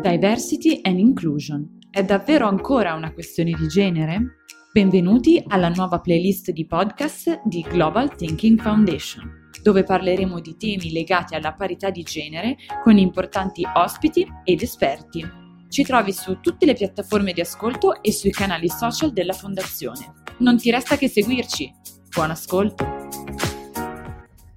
Diversity and Inclusion. È davvero ancora una questione di genere? Benvenuti alla nuova playlist di podcast di Global Thinking Foundation dove parleremo di temi legati alla parità di genere con importanti ospiti ed esperti. Ci trovi su tutte le piattaforme di ascolto e sui canali social della Fondazione. Non ti resta che seguirci. Buon ascolto!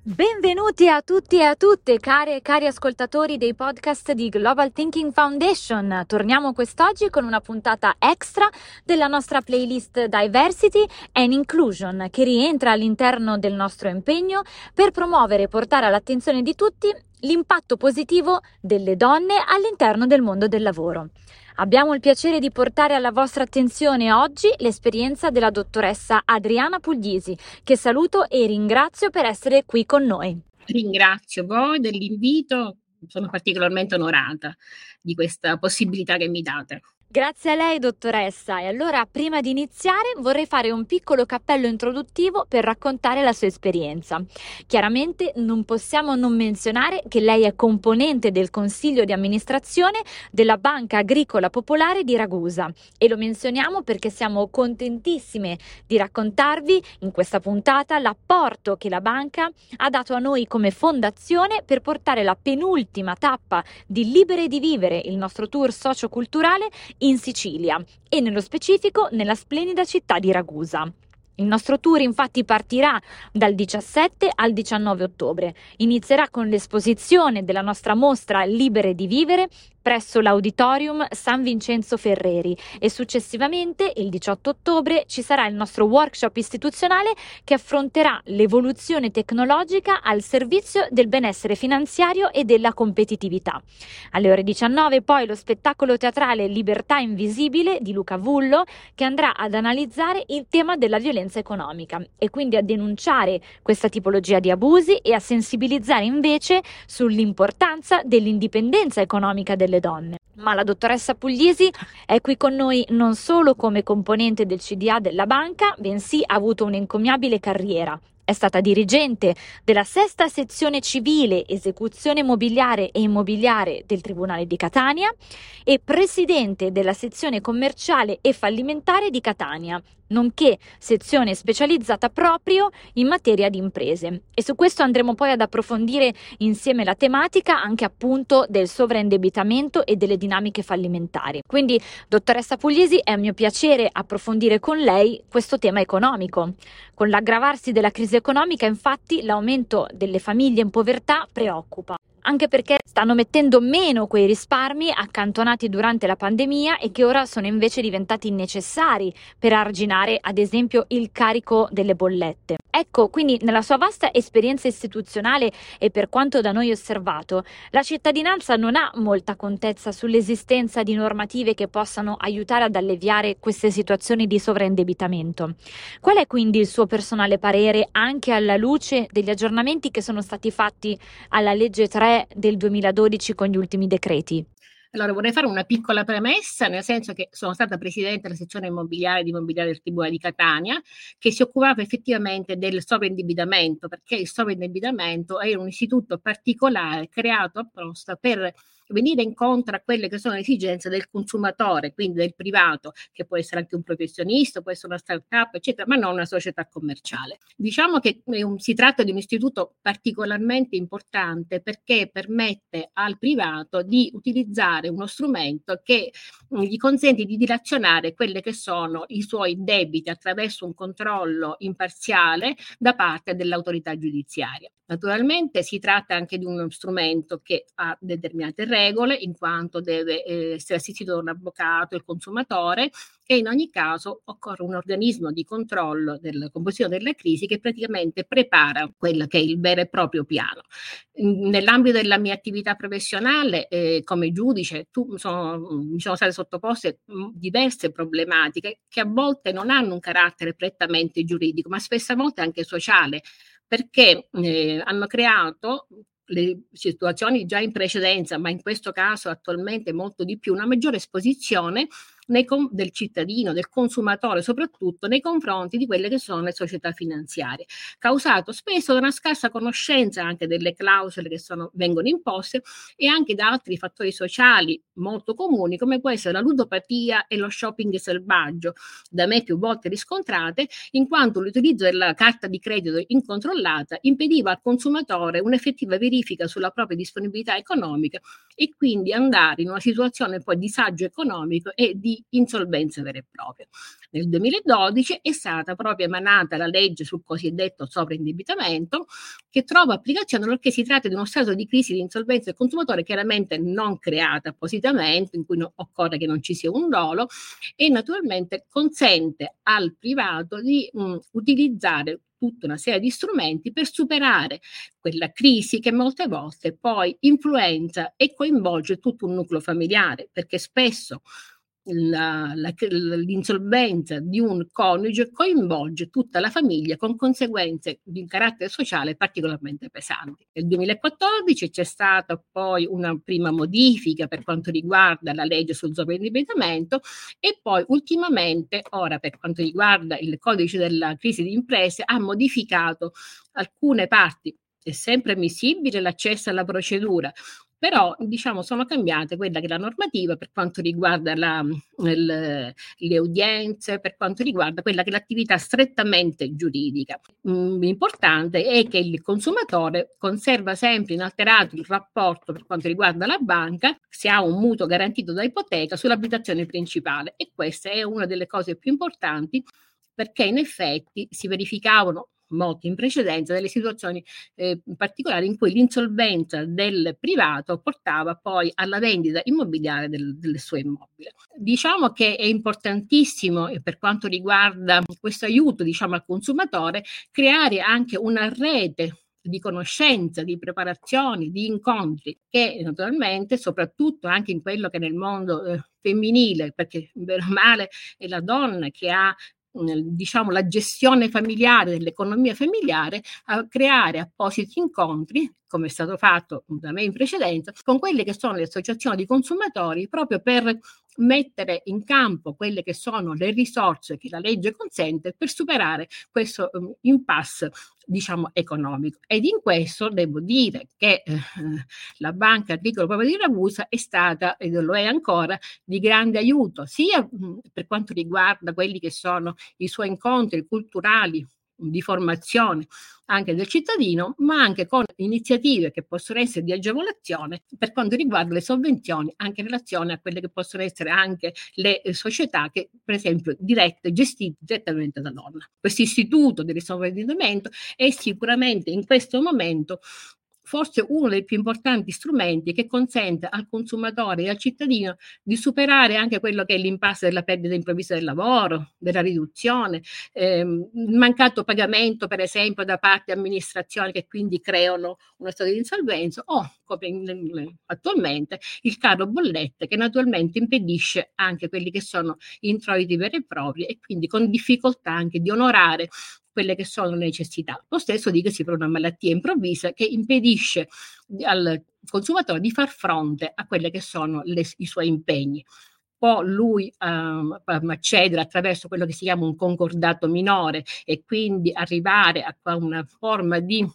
Benvenuti a tutti e a tutte, care e cari ascoltatori dei podcast di Global Thinking Foundation. Torniamo quest'oggi con una puntata extra della nostra playlist Diversity and Inclusion, che rientra all'interno del nostro impegno per promuovere e portare all'attenzione di tutti l'impatto positivo delle donne all'interno del mondo del lavoro. Abbiamo il piacere di portare alla vostra attenzione oggi l'esperienza della dottoressa Adriana Puglisi, che saluto e ringrazio per essere qui con noi. Ringrazio voi dell'invito, sono particolarmente onorata di questa possibilità che mi date. Grazie a lei, dottoressa. E allora, prima di iniziare, vorrei fare un piccolo cappello introduttivo per raccontare la sua esperienza. Chiaramente non possiamo non menzionare che lei è componente del consiglio di amministrazione della Banca Agricola Popolare di Ragusa e lo menzioniamo perché siamo contentissime di raccontarvi in questa puntata l'apporto che la banca ha dato a noi come fondazione per portare la penultima tappa di Libere di Vivere, il nostro tour socioculturale, in Sicilia e nello specifico nella splendida città di Ragusa. Il nostro tour infatti partirà dal 17 al 19 ottobre. Inizierà con l'esposizione della nostra mostra Libere di Vivere presso l'Auditorium San Vincenzo Ferreri e successivamente il 18 ottobre ci sarà il nostro workshop istituzionale che affronterà l'evoluzione tecnologica al servizio del benessere finanziario e della competitività. Alle ore 19 poi lo spettacolo teatrale Libertà Invisibile di Luca Vullo che andrà ad analizzare il tema della violenza economica e quindi a denunciare questa tipologia di abusi e a sensibilizzare invece sull'importanza dell'indipendenza economica delle delle donne. Ma la dottoressa Puglisi è qui con noi non solo come componente del CDA della banca, bensì ha avuto un'encomiabile carriera. È stata dirigente della sesta sezione civile, esecuzione immobiliare e immobiliare del Tribunale di Catania e presidente della sezione commerciale e fallimentare di Catania, nonché sezione specializzata proprio in materia di imprese. E su questo andremo poi ad approfondire insieme la tematica anche appunto del sovraindebitamento e delle dinamiche fallimentari. Quindi, dottoressa Pugliesi, è un mio piacere approfondire con lei questo tema economico. Con l'aggravarsi della crisi economica, infatti, l'aumento delle famiglie in povertà preoccupa anche perché stanno mettendo meno quei risparmi accantonati durante la pandemia e che ora sono invece diventati necessari per arginare ad esempio il carico delle bollette. Ecco, quindi nella sua vasta esperienza istituzionale e per quanto da noi osservato, la cittadinanza non ha molta contezza sull'esistenza di normative che possano aiutare ad alleviare queste situazioni di sovraindebitamento. Qual è quindi il suo personale parere anche alla luce degli aggiornamenti che sono stati fatti alla legge 3 del 2012 con gli ultimi decreti? Allora, vorrei fare una piccola premessa, nel senso che sono stata presidente della sezione immobiliare di immobiliare del Tribunale di Catania, che si occupava effettivamente del sovraindebitamento, perché il sovraindebitamento è un istituto particolare creato apposta per venire incontro a quelle che sono le esigenze del consumatore, quindi del privato, che può essere anche un professionista, può essere una start-up, eccetera, ma non una società commerciale. Diciamo che un, si tratta di un istituto particolarmente importante perché permette al privato di utilizzare uno strumento che mh, gli consente di dilazionare quelli che sono i suoi debiti attraverso un controllo imparziale da parte dell'autorità giudiziaria. Naturalmente si tratta anche di uno strumento che ha determinate regole regole, in quanto deve eh, essere assistito da un avvocato, il consumatore, e in ogni caso occorre un organismo di controllo della composizione della crisi che praticamente prepara quello che è il vero e proprio piano. Nell'ambito della mia attività professionale eh, come giudice tu, sono, mi sono state sottoposte diverse problematiche che a volte non hanno un carattere prettamente giuridico, ma spesso a volte anche sociale, perché eh, hanno creato le situazioni già in precedenza, ma in questo caso attualmente molto di più, una maggiore esposizione com- del cittadino, del consumatore, soprattutto nei confronti di quelle che sono le società finanziarie, causato spesso da una scarsa conoscenza anche delle clausole che sono, vengono imposte e anche da altri fattori sociali molto comuni, come può essere la ludopatia e lo shopping selvaggio, da me più volte riscontrate, in quanto l'utilizzo della carta di credito incontrollata impediva al consumatore un'effettiva verifica sulla propria disponibilità economica e quindi andare in una situazione poi di disagio economico e di insolvenza vera e propria. Nel 2012 è stata proprio emanata la legge sul cosiddetto sovraindebitamento che trova applicazione perché si tratta di uno stato di crisi di insolvenza del consumatore chiaramente non creata appositamente, in cui no, occorre che non ci sia un dolo e naturalmente consente al privato di mh, utilizzare tutta una serie di strumenti per superare quella crisi che molte volte poi influenza e coinvolge tutto un nucleo familiare, perché spesso la, la, l'insolvenza di un coniuge coinvolge tutta la famiglia con conseguenze di carattere sociale particolarmente pesanti. Nel 2014 c'è stata poi una prima modifica per quanto riguarda la legge sul sovraindebitamento e poi ultimamente, ora per quanto riguarda il codice della crisi di imprese, ha modificato alcune parti è sempre ammissibile l'accesso alla procedura, però diciamo sono cambiate quella che è la normativa per quanto riguarda la, il, le udienze, per quanto riguarda quella che è l'attività strettamente giuridica. L'importante mm, è che il consumatore conserva sempre inalterato il rapporto per quanto riguarda la banca se ha un mutuo garantito da ipoteca sull'abitazione principale e questa è una delle cose più importanti perché in effetti si verificavano molto in precedenza delle situazioni eh, particolari in cui l'insolvenza del privato portava poi alla vendita immobiliare del, del suo immobile. Diciamo che è importantissimo per quanto riguarda questo aiuto diciamo, al consumatore creare anche una rete di conoscenza, di preparazioni, di incontri che naturalmente, soprattutto anche in quello che nel mondo eh, femminile, perché bene o male è la donna che ha diciamo, la gestione familiare dell'economia familiare a creare appositi incontri come è stato fatto da me in precedenza, con quelle che sono le associazioni di consumatori proprio per mettere in campo quelle che sono le risorse che la legge consente per superare questo um, impasse diciamo economico. Ed in questo devo dire che eh, la Banca Agricola Popolare di Ragusa è stata e lo è ancora di grande aiuto sia mh, per quanto riguarda quelli che sono i suoi incontri culturali di formazione anche del cittadino, ma anche con iniziative che possono essere di agevolazione per quanto riguarda le sovvenzioni, anche in relazione a quelle che possono essere anche le società che, per esempio, dirette, gestite direttamente da donna. Questo istituto di risovvenimento è sicuramente in questo momento forse uno dei più importanti strumenti che consente al consumatore e al cittadino di superare anche quello che è l'impasse della perdita improvvisa del lavoro, della riduzione, ehm, il mancato pagamento per esempio da parte di amministrazioni che quindi creano una storia di insolvenza o come attualmente il caro bollette che naturalmente impedisce anche quelli che sono introiti veri e propri e quindi con difficoltà anche di onorare quelle che sono le necessità. Lo stesso dicasi per una malattia improvvisa che impedisce al consumatore di far fronte a quelle che sono le, i suoi impegni può lui um, accedere attraverso quello che si chiama un concordato minore e quindi arrivare a una forma di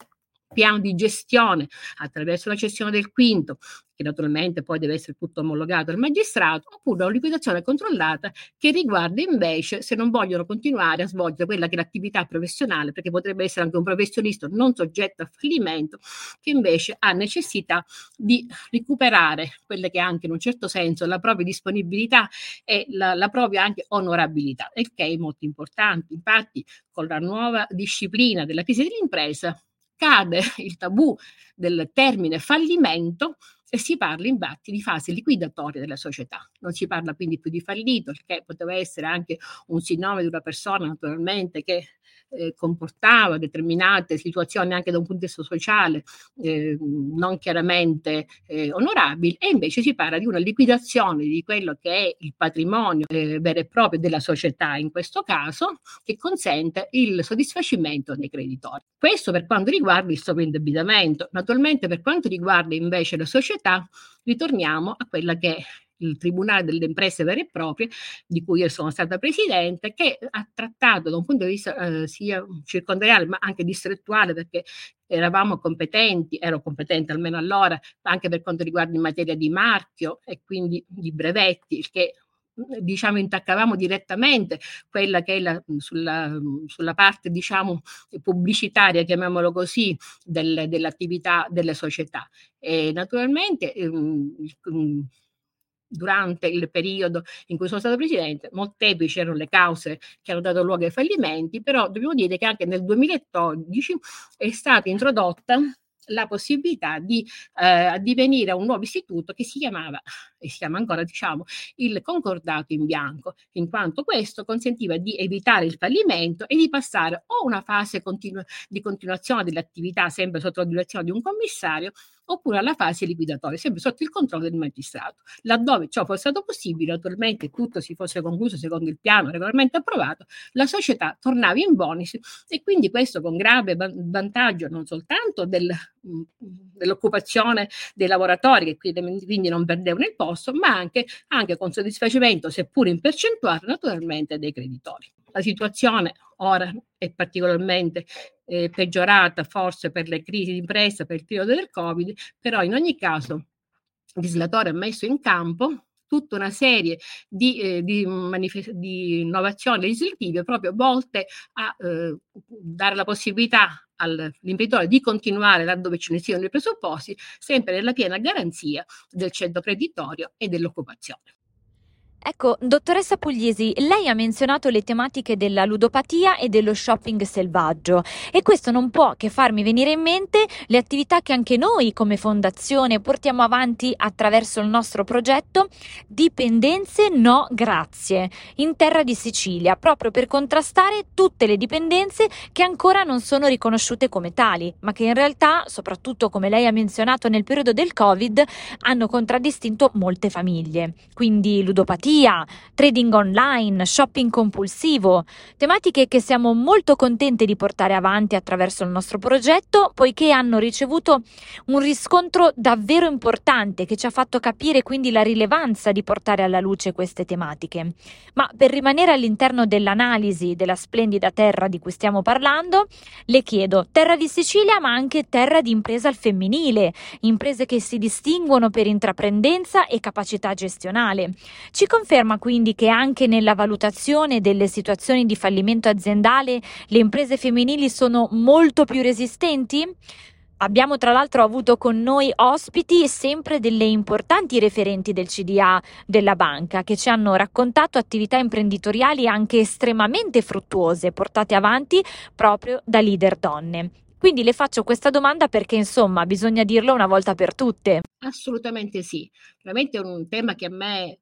piano di gestione attraverso la cessione del quinto, che naturalmente poi deve essere tutto omologato al magistrato, oppure una liquidazione controllata che riguarda invece se non vogliono continuare a svolgere quella che è l'attività professionale, perché potrebbe essere anche un professionista non soggetto a fallimento, che invece ha necessità di recuperare quelle che anche in un certo senso la propria disponibilità e la, la propria anche onorabilità, il che è molto importante. Infatti, con la nuova disciplina della crisi dell'impresa, cade il tabù del termine fallimento e si parla infatti di fase liquidatoria della società. Non si parla quindi più di fallito, che poteva essere anche un signome di una persona naturalmente che eh, comportava determinate situazioni anche da un punto di vista sociale eh, non chiaramente eh, onorabili e invece si parla di una liquidazione di quello che è il patrimonio eh, vero e proprio della società in questo caso che consente il soddisfacimento dei creditori. Questo per quanto riguarda il sovraindebitamento. Naturalmente per quanto riguarda invece la società ritorniamo a quella che il Tribunale delle imprese vere e proprie, di cui io sono stata presidente, che ha trattato da un punto di vista eh, sia circondariale ma anche distrettuale, perché eravamo competenti, ero competente almeno allora, anche per quanto riguarda in materia di marchio e quindi di brevetti, il che diciamo intaccavamo direttamente quella che è la, sulla, sulla, parte diciamo pubblicitaria chiamiamolo così del, dell'attività delle società. E naturalmente ehm, durante il periodo in cui sono stata presidente, molteplici erano le cause che hanno dato luogo ai fallimenti, però dobbiamo dire che anche nel 2012 è stata introdotta la possibilità di eh, addivenire a un nuovo istituto che si chiamava, e si chiama ancora, diciamo, il concordato in bianco, in quanto questo consentiva di evitare il fallimento e di passare o una fase continu- di continuazione dell'attività sempre sotto la direzione di un commissario oppure alla fase liquidatoria, sempre sotto il controllo del magistrato. Laddove ciò fosse stato possibile, naturalmente tutto si fosse concluso secondo il piano regolarmente approvato, la società tornava in bonus e quindi questo con grave vantaggio non soltanto del, mm, dell'occupazione dei lavoratori che quindi non perdevano il posto, ma anche, anche con soddisfacimento, seppur in percentuale, naturalmente dei creditori. La situazione ora è particolarmente eh, peggiorata forse per le crisi di impresa, per il periodo del Covid, però in ogni caso il legislatore ha messo in campo tutta una serie di, eh, di, manifest- di, innovazioni legislative proprio volte a eh, dare la possibilità all'imprenditore di continuare laddove ce ne siano i presupposti, sempre nella piena garanzia del centro creditorio e dell'occupazione. Ecco, dottoressa Pugliesi, lei ha menzionato le tematiche della ludopatia e dello shopping selvaggio e questo non può che farmi venire in mente le attività che anche noi come fondazione portiamo avanti attraverso il nostro progetto Dipendenze No Grazie in terra di Sicilia, proprio per contrastare tutte le dipendenze che ancora non sono riconosciute come tali, ma che in realtà, soprattutto come lei ha menzionato nel periodo del Covid, hanno contraddistinto molte famiglie. Quindi ludopatia pirateria, trading online, shopping compulsivo, tematiche che siamo molto contenti di portare avanti attraverso il nostro progetto, poiché hanno ricevuto un riscontro davvero importante che ci ha fatto capire quindi la rilevanza di portare alla luce queste tematiche. Ma per rimanere all'interno dell'analisi della splendida terra di cui stiamo parlando, le chiedo terra di Sicilia ma anche terra di impresa al femminile, imprese che si distinguono per intraprendenza e capacità gestionale. Ci conferma quindi che anche nella valutazione delle situazioni di fallimento aziendale le imprese femminili sono molto più resistenti? Abbiamo tra l'altro avuto con noi ospiti sempre delle importanti referenti del CDA della banca che ci hanno raccontato attività imprenditoriali anche estremamente fruttuose portate avanti proprio da leader donne. Quindi le faccio questa domanda perché insomma bisogna dirlo una volta per tutte. Assolutamente sì, veramente è un tema che a me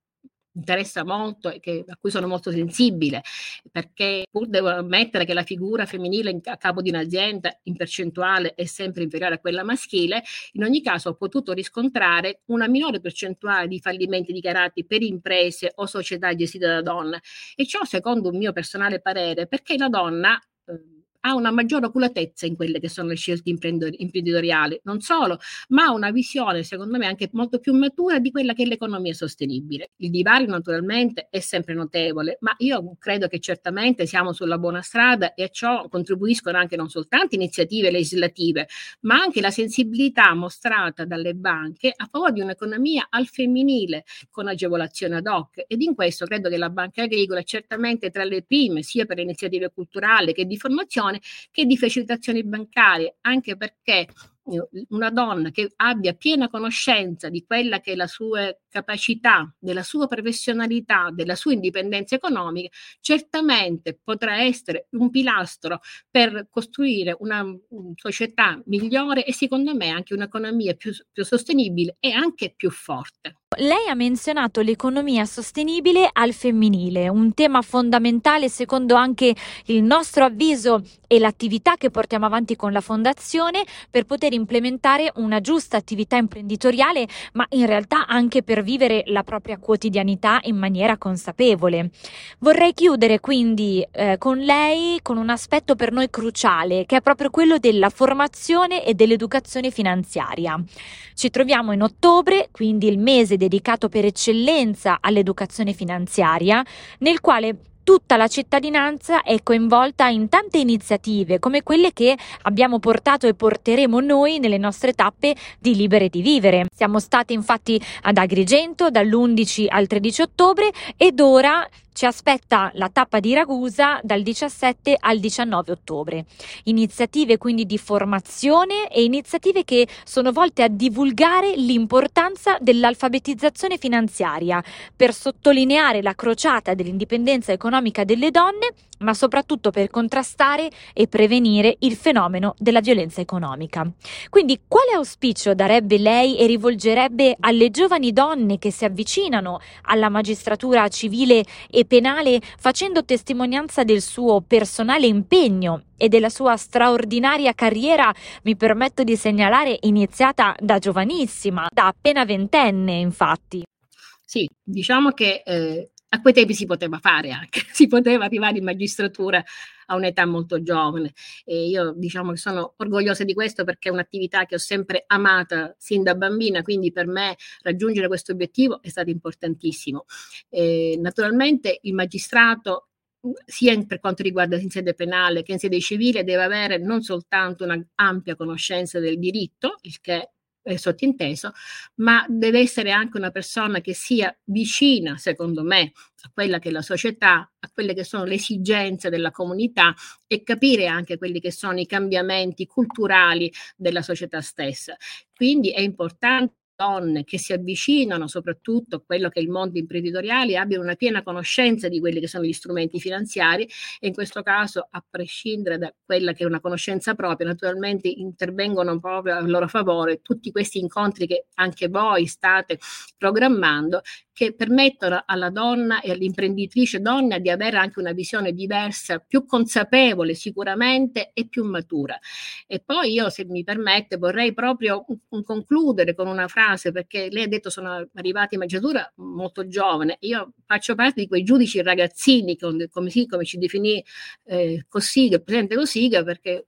interessa molto e che, a cui sono molto sensibile, perché pur devo ammettere che la figura femminile in, a capo di un'azienda in percentuale è sempre inferiore a quella maschile, in ogni caso ho potuto riscontrare una minore percentuale di fallimenti dichiarati per imprese o società gestite da donne e ciò secondo un mio personale parere perché la donna eh, ha una maggiore oculatezza in quelle che sono le scelte imprenditoriali, non solo, ma ha una visione, secondo me, anche molto più matura di quella che è l'economia sostenibile. Il divario naturalmente è sempre notevole, ma io credo che certamente siamo sulla buona strada e a ciò contribuiscono anche non soltanto iniziative legislative, ma anche la sensibilità mostrata dalle banche a favore di un'economia al femminile con agevolazioni ad hoc ed in questo credo che la Banca Agricola è certamente tra le prime sia per le iniziative culturali che di formazione che di facilitazioni bancarie, anche perché una donna che abbia piena conoscenza di quella che è la sua capacità, della sua professionalità, della sua indipendenza economica, certamente potrà essere un pilastro per costruire una società migliore e secondo me anche un'economia più, più sostenibile e anche più forte. Lei ha menzionato l'economia sostenibile al femminile, un tema fondamentale secondo anche il nostro avviso e l'attività che portiamo avanti con la fondazione per poter implementare una giusta attività imprenditoriale, ma in realtà anche per vivere la propria quotidianità in maniera consapevole. Vorrei chiudere quindi eh, con lei con un aspetto per noi cruciale, che è proprio quello della formazione e dell'educazione finanziaria. Ci troviamo in ottobre, quindi il mese dedicato per eccellenza all'educazione finanziaria, nel quale tutta la cittadinanza è coinvolta in tante iniziative come quelle che abbiamo portato e porteremo noi nelle nostre tappe di Libere di Vivere. Siamo stati infatti ad Agrigento dall'11 al 13 ottobre ed ora ci aspetta la tappa di Ragusa dal 17 al 19 ottobre. Iniziative quindi di formazione e iniziative che sono volte a divulgare l'importanza dell'alfabetizzazione finanziaria per sottolineare la crociata dell'indipendenza economica delle donne ma soprattutto per contrastare e prevenire il fenomeno della violenza economica. Quindi quale auspicio darebbe lei e rivolgerebbe alle giovani donne che si avvicinano alla magistratura civile e penale facendo testimonianza del suo personale impegno e della sua straordinaria carriera, mi permetto di segnalare, iniziata da giovanissima, da appena ventenne infatti. Sì, diciamo che eh, a quei tempi si poteva fare anche, si poteva arrivare in magistratura a un'età molto giovane e io diciamo che sono orgogliosa di questo perché è un'attività che ho sempre amata sin da bambina, quindi per me raggiungere questo obiettivo è stato importantissimo. E, naturalmente il magistrato sia per quanto riguarda in sede penale che in sede civile deve avere non soltanto una ampia conoscenza del diritto, il che è sottinteso, ma deve essere anche una persona che sia vicina, secondo me, a quella che è la società, a quelle che sono le esigenze della comunità e capire anche quelli che sono i cambiamenti culturali della società stessa. Quindi è importante donne che si avvicinano soprattutto a quello che è il mondo imprenditoriale abbiano una piena conoscenza di quelli che sono gli strumenti finanziari e in questo caso a prescindere da quella che è una conoscenza propria naturalmente intervengono proprio a loro favore tutti questi incontri che anche voi state programmando che permettono alla donna e all'imprenditrice donna di avere anche una visione diversa, più consapevole sicuramente e più matura. E poi io, se mi permette, vorrei proprio concludere con una frase, perché lei ha detto sono arrivati in magistratura molto giovane. Io faccio parte di quei giudici ragazzini, come, come, come ci definì eh, Cossiga, il presidente Cossiga, perché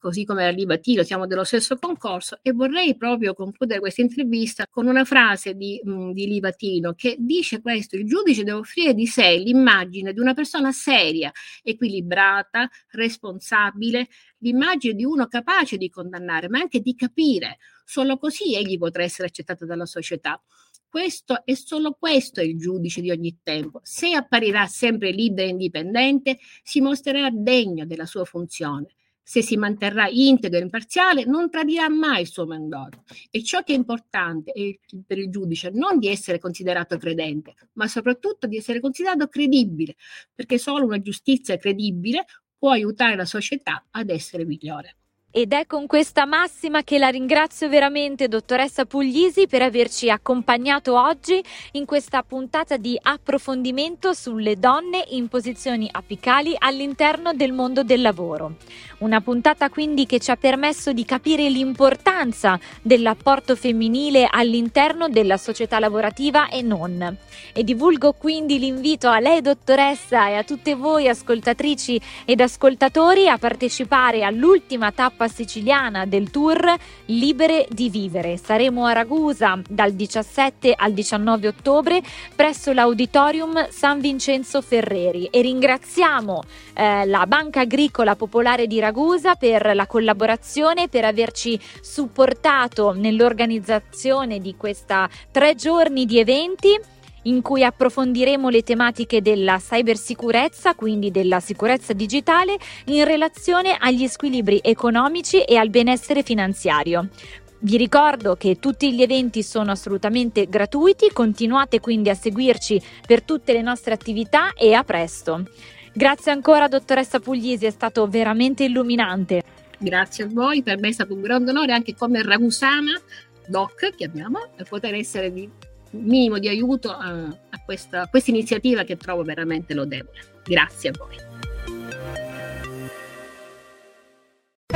così come la Libatino, siamo dello stesso concorso e vorrei proprio concludere questa intervista con una frase di, di Libatino che dice questo, il giudice deve offrire di sé l'immagine di una persona seria, equilibrata, responsabile, l'immagine di uno capace di condannare, ma anche di capire. Solo così egli potrà essere accettato dalla società. Questo e solo questo è il giudice di ogni tempo. Se apparirà sempre libero e indipendente, si mostrerà degno della sua funzione se si manterrà integro e imparziale, non tradirà mai il suo mandato. E ciò che è importante è per il giudice non di essere considerato credente, ma soprattutto di essere considerato credibile, perché solo una giustizia credibile può aiutare la società ad essere migliore. Ed è con questa massima che la ringrazio veramente, dottoressa Puglisi, per averci accompagnato oggi in questa puntata di approfondimento sulle donne in posizioni apicali all'interno del mondo del lavoro. Una puntata quindi che ci ha permesso di capire l'importanza dell'apporto femminile all'interno della società lavorativa e non. E divulgo quindi l'invito a lei, dottoressa, e a tutte voi ascoltatrici ed ascoltatori a partecipare all'ultima tappa tappa siciliana del tour Libere di Vivere. Saremo a Ragusa dal 17 al 19 ottobre presso l'Auditorium San Vincenzo Ferreri e ringraziamo eh, la Banca Agricola Popolare di Ragusa per la collaborazione, per averci supportato nell'organizzazione di questa tre giorni di eventi in cui approfondiremo le tematiche della cybersicurezza, quindi della sicurezza digitale, in relazione agli squilibri economici e al benessere finanziario. Vi ricordo che tutti gli eventi sono assolutamente gratuiti, continuate quindi a seguirci per tutte le nostre attività e a presto. Grazie ancora dottoressa Puglisi, è stato veramente illuminante. Grazie a voi, per me è stato un grande onore anche come Ragusana, doc chiamiamo, per poter essere di minimo di aiuto a, a questa, iniziativa che trovo veramente lodevole. Grazie a voi.